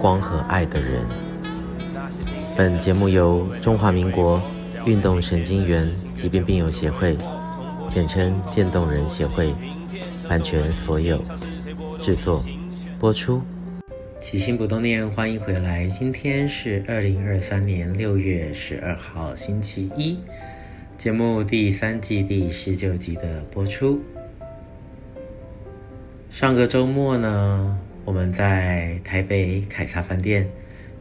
光和爱的人。本节目由中华民国运动神经元疾病病友协会，简称渐冻人协会，版权所有，制作播出。起心不冻念，欢迎回来。今天是二零二三年六月十二号，星期一，节目第三季第十九集的播出。上个周末呢，我们在台北凯撒饭店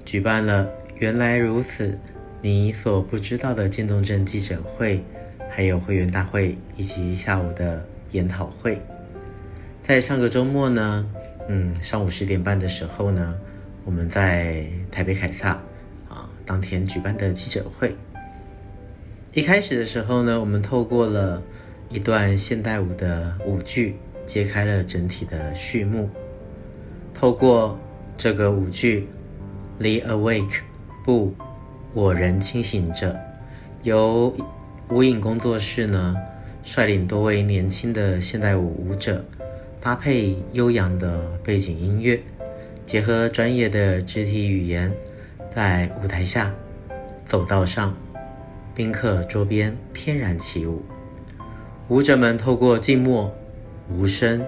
举办了“原来如此，你所不知道的渐冻症”记者会，还有会员大会以及下午的研讨会。在上个周末呢，嗯，上午十点半的时候呢，我们在台北凯撒啊，当天举办的记者会。一开始的时候呢，我们透过了一段现代舞的舞剧，揭开了整体的序幕。透过这个舞剧《The Awake》，不，我仍清醒着，由无影工作室呢率领多位年轻的现代舞舞者，搭配悠扬的背景音乐，结合专业的肢体语言，在舞台下、走道上、宾客桌边翩然起舞。舞者们透过静默、无声。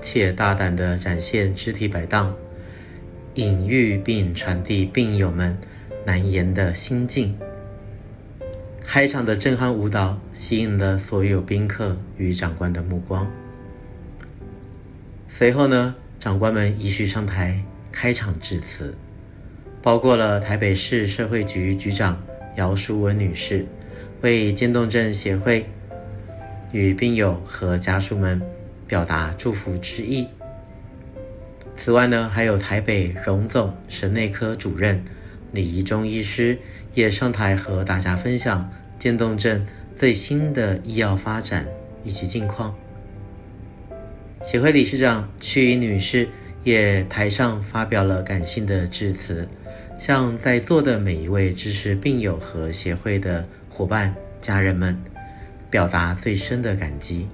且大胆地展现肢体摆荡，隐喻并传递病友们难言的心境。开场的震撼舞蹈吸引了所有宾客与长官的目光。随后呢，长官们依序上台开场致辞，包括了台北市社会局局长姚淑文女士，为渐冻症协会与病友和家属们。表达祝福之意。此外呢，还有台北荣总神内科主任李宜中医师也上台和大家分享渐冻症最新的医药发展以及近况。协会理事长屈颖女士也台上发表了感性的致辞，向在座的每一位支持病友和协会的伙伴、家人们表达最深的感激。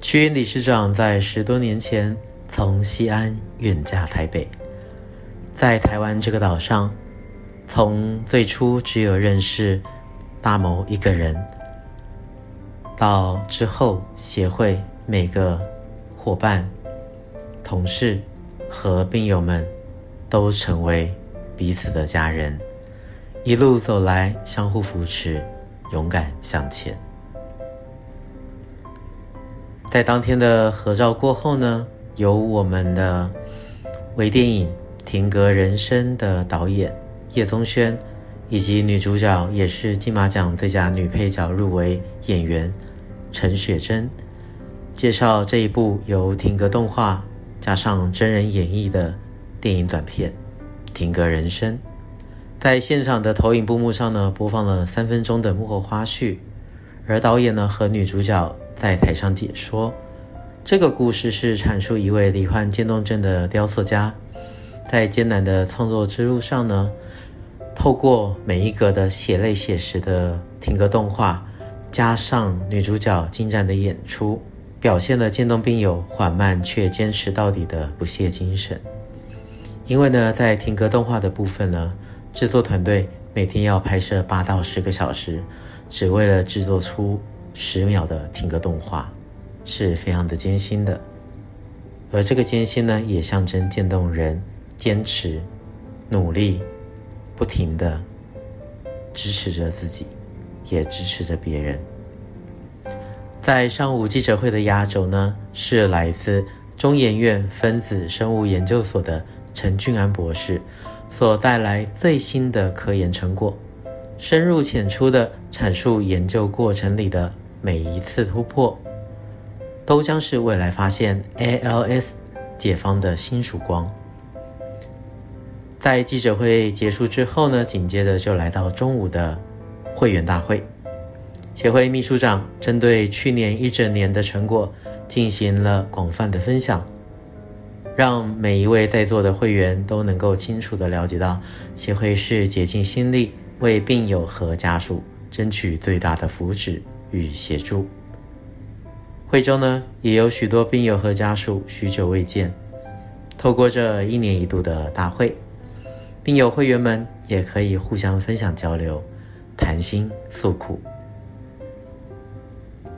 屈颖理事长在十多年前从西安远嫁台北，在台湾这个岛上，从最初只有认识大谋一个人，到之后协会每个伙伴、同事和病友们都成为彼此的家人，一路走来相互扶持，勇敢向前。在当天的合照过后呢，由我们的微电影《停格人生》的导演叶宗轩，以及女主角也是金马奖最佳女配角入围演员陈雪贞，介绍这一部由停格动画加上真人演绎的电影短片《停格人生》。在现场的投影布幕上呢，播放了三分钟的幕后花絮，而导演呢和女主角。在台上解说，这个故事是阐述一位罹患渐冻症的雕塑家，在艰难的创作之路上呢，透过每一格的血泪写实的停格动画，加上女主角精湛的演出，表现了渐冻病友缓慢却坚持到底的不懈精神。因为呢，在停格动画的部分呢，制作团队每天要拍摄八到十个小时，只为了制作出。十秒的停格动画是非常的艰辛的，而这个艰辛呢，也象征渐冻人坚持、努力、不停的支持着自己，也支持着别人。在上午记者会的压轴呢，是来自中研院分子生物研究所的陈俊安博士所带来最新的科研成果，深入浅出的阐述研究过程里的。每一次突破，都将是未来发现 ALS 解方的新曙光。在记者会结束之后呢，紧接着就来到中午的会员大会。协会秘书长针对去年一整年的成果进行了广泛的分享，让每一位在座的会员都能够清楚地了解到，协会是竭尽心力为病友和家属争取最大的福祉与协助。惠州呢，也有许多病友和家属许久未见，透过这一年一度的大会。病友会员们也可以互相分享交流，谈心诉苦。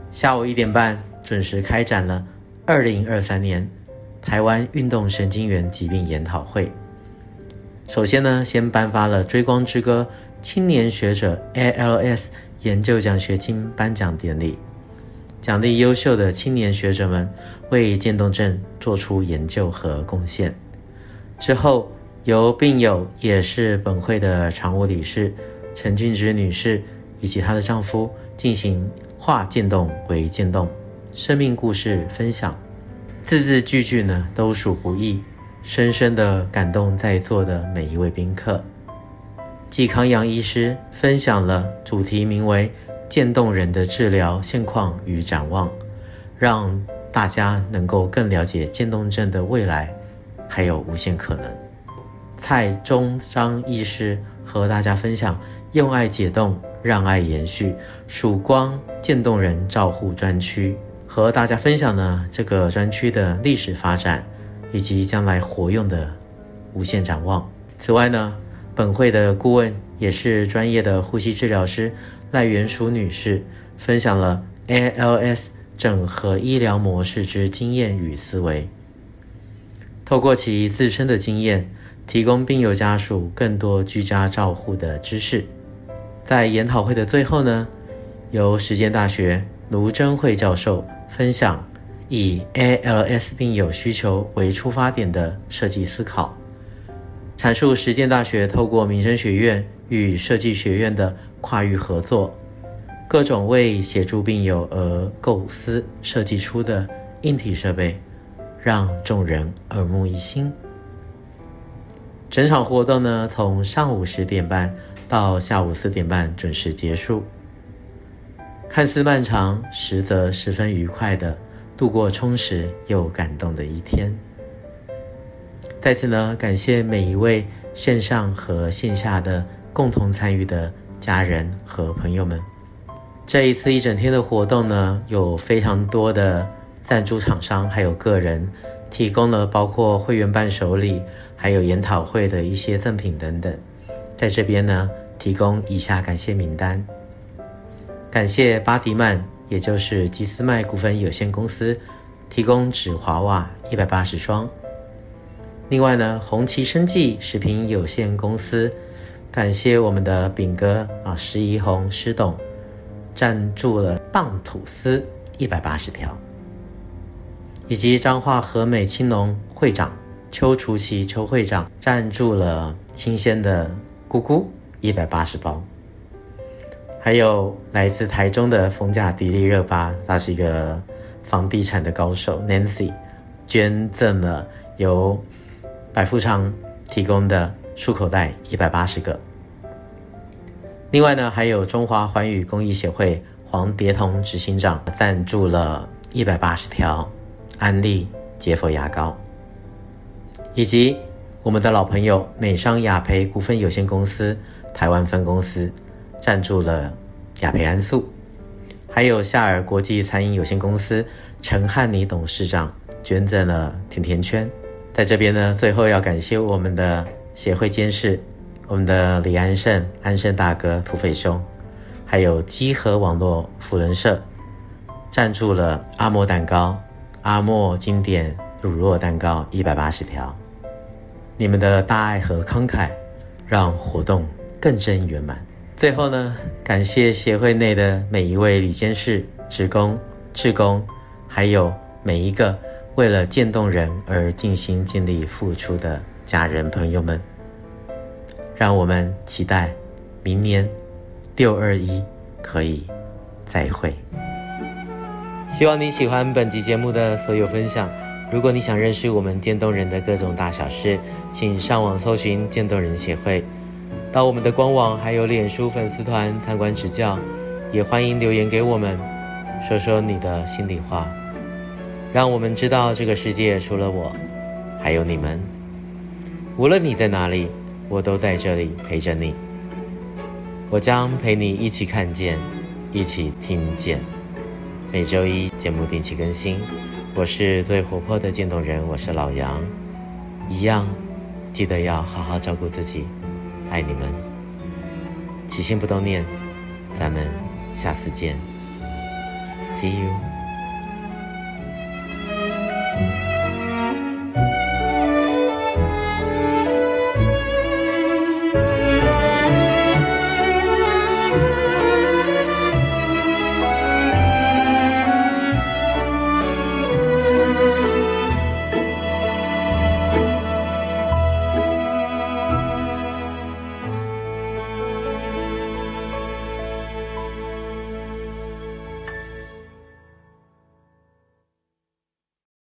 下午一点半准时开展了二零二三年台湾运动神经元疾病研讨会。首先呢，先颁发了追光之歌青年学者 ALS 研究奖学金颁奖典礼，奖励优秀的青年学者们为渐冻症做出研究和贡献。之后。由病友也是本会的常务理事陈俊芝女士以及她的丈夫进行化渐冻为渐动生命故事分享，字字句句呢都属不易，深深的感动在座的每一位宾客。纪康阳医师分享了主题名为“渐冻人的治疗现况与展望”，让大家能够更了解渐冻症的未来，还有无限可能。蔡中章医师和大家分享“用爱解冻，让爱延续”曙光渐冻人照护专区，和大家分享了这个专区的历史发展以及将来活用的无限展望。此外呢，本会的顾问也是专业的呼吸治疗师赖元淑女士，分享了 ALS 整合医疗模式之经验与思维，透过其自身的经验。提供病友家属更多居家照护的知识。在研讨会的最后呢，由实践大学卢贞慧教授分享以 ALS 病友需求为出发点的设计思考，阐述实践大学透过民生学院与设计学院的跨域合作，各种为协助病友而构思设计出的硬体设备，让众人耳目一新。整场活动呢，从上午十点半到下午四点半准时结束。看似漫长，实则十分愉快的度过充实又感动的一天。再次呢，感谢每一位线上和线下的共同参与的家人和朋友们。这一次一整天的活动呢，有非常多的赞助厂商还有个人提供了包括会员伴手礼。还有研讨会的一些赠品等等，在这边呢，提供以下感谢名单：感谢巴迪曼，也就是吉斯迈股份有限公司，提供纸娃娃一百八十双。另外呢，红旗生技食品有限公司，感谢我们的炳哥啊，施怡红施董，赞助了棒吐司一百八十条，以及彰化和美青农会长。邱楚琪邱会长赞助了新鲜的菇菇一百八十包，还有来自台中的逢甲迪丽热巴，他是一个房地产的高手，Nancy 捐赠了由百富昌提供的漱口袋一百八十个。另外呢，还有中华寰宇公益协会黄蝶童执行长赞助了一百八十条安利洁佛牙膏。以及我们的老朋友美商雅培股份有限公司台湾分公司赞助了雅培安素，还有夏尔国际餐饮有限公司陈汉尼董事长捐赠了甜甜圈。在这边呢，最后要感谢我们的协会监事，我们的李安胜安胜大哥土匪兄，还有基和网络辅仁社赞助了阿莫蛋糕、阿莫经典乳酪蛋糕一百八十条。你们的大爱和慷慨，让活动更臻圆满。最后呢，感谢协会内的每一位理监事、职工、志工，还有每一个为了渐冻人而尽心尽力付出的家人朋友们。让我们期待明年六二一可以再会。希望你喜欢本集节目的所有分享。如果你想认识我们渐冻人的各种大小事，请上网搜寻渐冻人协会，到我们的官网还有脸书粉丝团参观指教，也欢迎留言给我们，说说你的心里话，让我们知道这个世界除了我，还有你们。无论你在哪里，我都在这里陪着你。我将陪你一起看见，一起听见。每周一节目定期更新。我是最活泼的渐冻人，我是老杨。一样，记得要好好照顾自己，爱你们。起心不冻念，咱们下次见。See you Thank you.